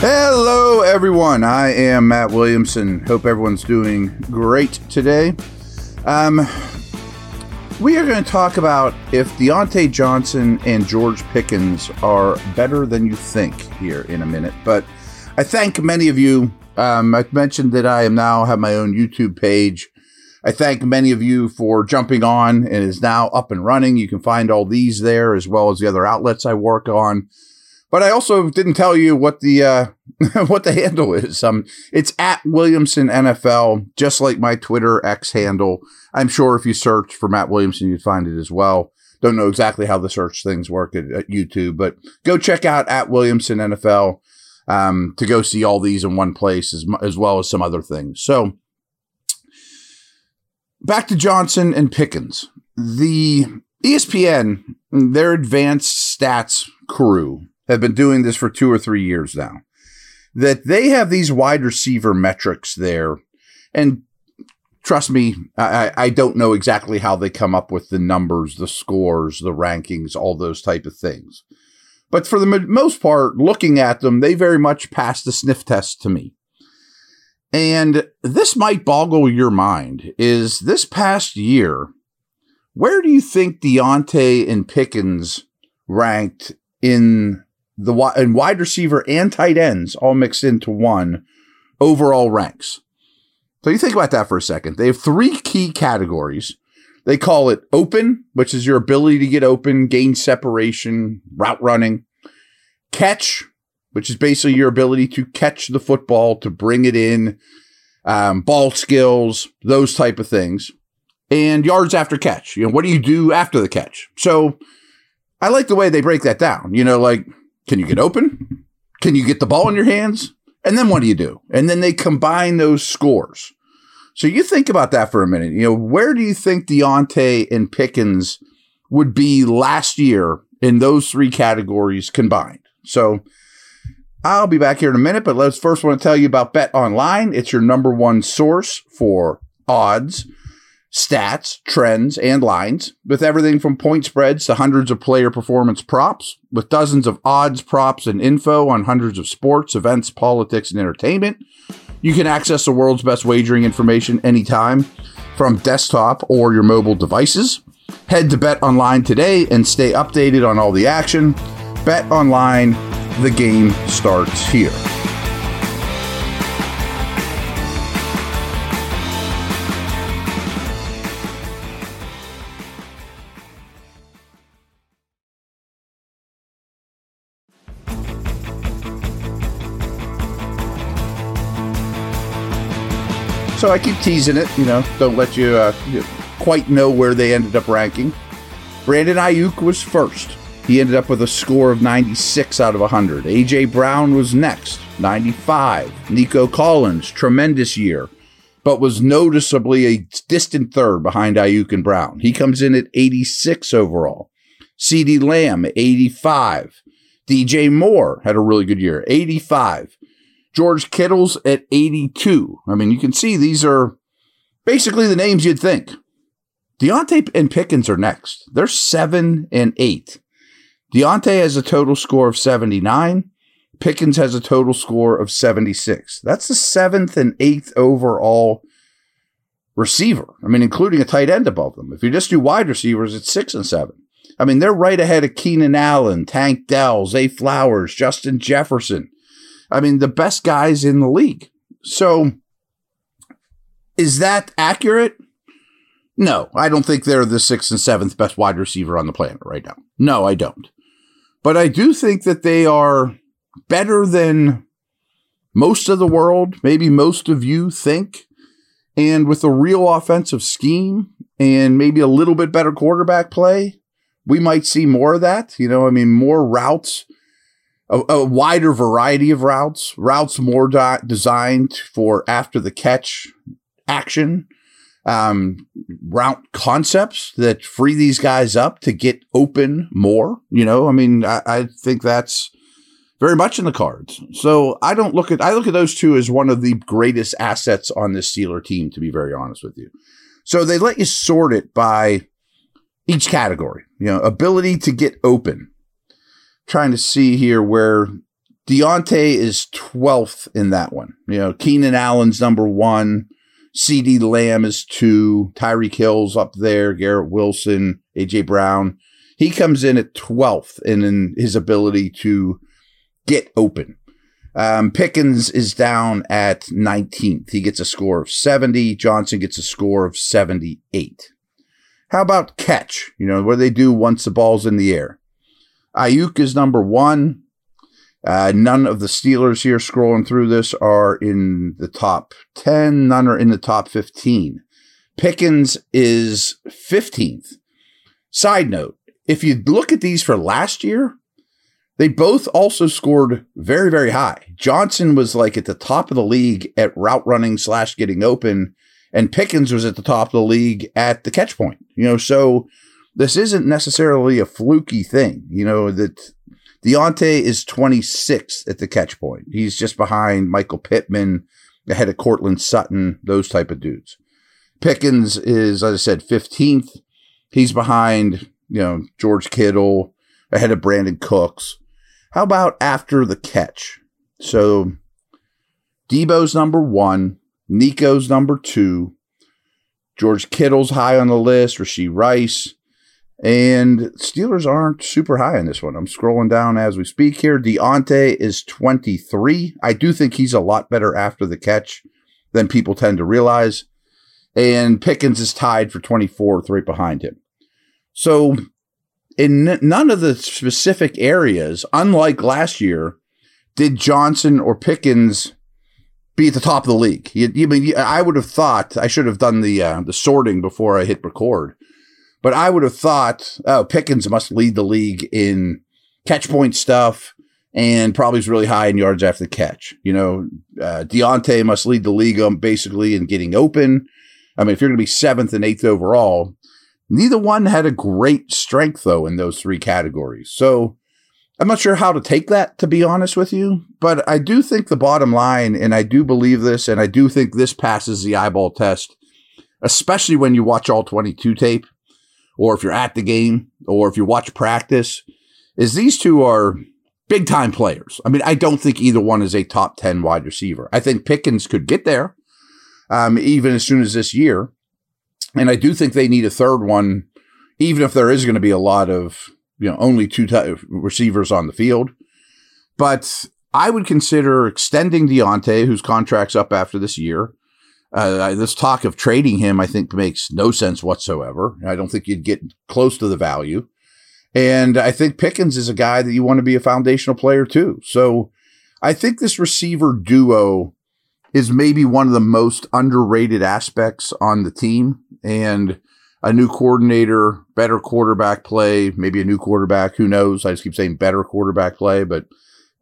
Hello, everyone. I am Matt Williamson. Hope everyone's doing great today. Um, we are going to talk about if Diontae Johnson and George Pickens are better than you think here in a minute. But I thank many of you. Um, I've mentioned that I am now have my own YouTube page. I thank many of you for jumping on and is now up and running. You can find all these there as well as the other outlets I work on. But I also didn't tell you what the uh, what the handle is. Um, it's at Williamson NFL, just like my Twitter X handle. I'm sure if you search for Matt Williamson, you'd find it as well. Don't know exactly how the search things work at, at YouTube, but go check out at Williamson NFL um, to go see all these in one place as, as well as some other things. So back to Johnson and Pickens. The ESPN, their advanced stats crew have been doing this for two or three years now. That they have these wide receiver metrics there. And trust me, I, I don't know exactly how they come up with the numbers, the scores, the rankings, all those type of things. But for the most part, looking at them, they very much pass the sniff test to me. And this might boggle your mind is this past year, where do you think Diontae and Pickens ranked in the and wide receiver and tight ends all mixed into one overall ranks. So you think about that for a second. They have three key categories. They call it open, which is your ability to get open, gain separation, route running. Catch, which is basically your ability to catch the football, to bring it in, um, ball skills, those type of things. And yards after catch. You know, what do you do after the catch? So I like the way they break that down. You know, like can you get open? Can you get the ball in your hands? And then what do you do? And then they combine those scores. So you think about that for a minute. You know, where do you think Diontae and Pickens would be last year in those three categories combined? So I'll be back here in a minute, but let's first want to tell you about Bet Online. It's your number one source for odds stats, trends, and lines, with everything from point spreads to hundreds of player performance props, with dozens of odds, props, and info on hundreds of sports, events, politics, and entertainment. You can access the world's best wagering information anytime from desktop or your mobile devices. Head to Bet Online today and stay updated on all the action. Bet Online, the game starts here. So I keep teasing it, you know, don't let you uh, quite know where they ended up ranking. Brandon Aiyuk was first. He ended up with a score of 96 out of 100. AJ Brown was next, 95. Nico Collins, tremendous year, but was noticeably a distant third behind Aiyuk and Brown. He comes in at 86 overall. CeeDee Lamb, 85. DJ Moore had a really good year, 85. George Kittle's at 82. I mean, you can see these are basically the names you'd think. Diontae and Pickens are next. They're seven and eight. Diontae has a total score of 79. Pickens has a total score of 76. That's the seventh and eighth overall receiver. I mean, including a tight end above them. If you just do wide receivers, it's six and seven. I mean, they're right ahead of Keenan Allen, Tank Dell, Zay Flowers, Justin Jefferson. I mean, the best guys in the league. So is that accurate? No, I don't think they're the sixth and seventh best wide receiver on the planet right now. No, I don't. But I do think that they are better than most of the world, maybe most of you think. And with a real offensive scheme and maybe a little bit better quarterback play, we might see more of that. You know, I mean, more routes a, a wider variety of routes, routes more di- designed for after the catch action, um, route concepts that free these guys up to get open more. You know, I mean, I, I think that's very much in the cards. So I don't look at I look at those two as one of the greatest assets on this Steeler team, to be very honest with you. So they let you sort it by each category. You know, ability to get open trying to see here where Diontae is 12th in that one. You know, Keenan Allen's number one. CeeDee Lamb is two. Tyreek Hill's up there. Garrett Wilson, AJ Brown. He comes in at 12th in, in his ability to get open. Um, Pickens is down at 19th. He gets a score of 70. Johnson gets a score of 78. How about catch? You know, what do they do once the ball's in the air? Aiyuk is number one. Uh, none of the Steelers here scrolling through this are in the top 10. None are in the top 15. Pickens is 15th. Side note, if you look at these for last year, they both also scored very, very high. Johnson was like at the top of the league at route running slash getting open, and Pickens was at the top of the league at the catch point. You know, so this isn't necessarily a fluky thing. You know, that Diontae is 26th at the catch point. He's just behind Michael Pittman, ahead of Courtland Sutton, those type of dudes. Pickens is, as I said, 15th. He's behind, you know, George Kittle, ahead of Brandin Cooks. How about after the catch? So Deebo's number one, Nico's number two, George Kittle's high on the list, Rashee Rice, and Steelers aren't super high on this one. I'm scrolling down as we speak here. Diontae is 23. I do think he's a lot better after the catch than people tend to realize. And Pickens is tied for 24th right behind him. So in n- none of the specific areas, unlike last year, did Johnson or Pickens be at the top of the league. You, you I would have thought I should have done the uh, the sorting before I hit record, but I would have thought oh Pickens must lead the league in catch point stuff and probably is really high in yards after the catch. You know, uh, Diontae must lead the league basically in getting open. I mean, if you're going to be seventh and eighth overall, Neither one had a great strength, though, in those three categories. So I'm not sure how to take that, to be honest with you. But I do think the bottom line, and I do believe this, and I do think this passes the eyeball test, especially when you watch all 22 tape, or if you're at the game, or if you watch practice, is these two are big time players. I mean, I don't think either one is a top 10 wide receiver. I think Pickens could get there, um, even as soon as this year. And I do think they need a third one, even if there is going to be a lot of, you know, only two t- receivers on the field. But I would consider extending Diontae, whose contract's up after this year. Uh, this talk of trading him, I think, makes no sense whatsoever. I don't think you'd get close to the value. And I think Pickens is a guy that you want to be a foundational player too. So I think this receiver duo is maybe one of the most underrated aspects on the team. And a new coordinator, better quarterback play, maybe a new quarterback. Who knows? I just keep saying better quarterback play, but I'm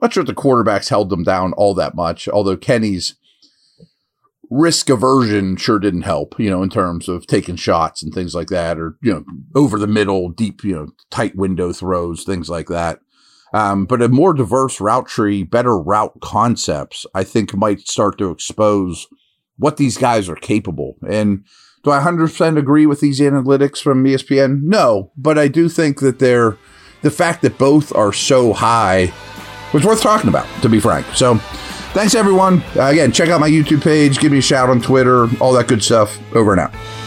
not sure if the quarterbacks held them down all that much. Although Kenny's risk aversion sure didn't help, you know, in terms of taking shots and things like that, or, you know, over the middle, deep, you know, tight window throws, things like that. Um, but a more diverse route tree, better route concepts, I think might start to expose what these guys are capable. And do I 100% agree with these analytics from ESPN? No, but I do think that they're the fact that both are so high was worth talking about, to be frank. So thanks, everyone. Uh, again, check out my YouTube page, give me a shout on Twitter, all that good stuff. Over and out.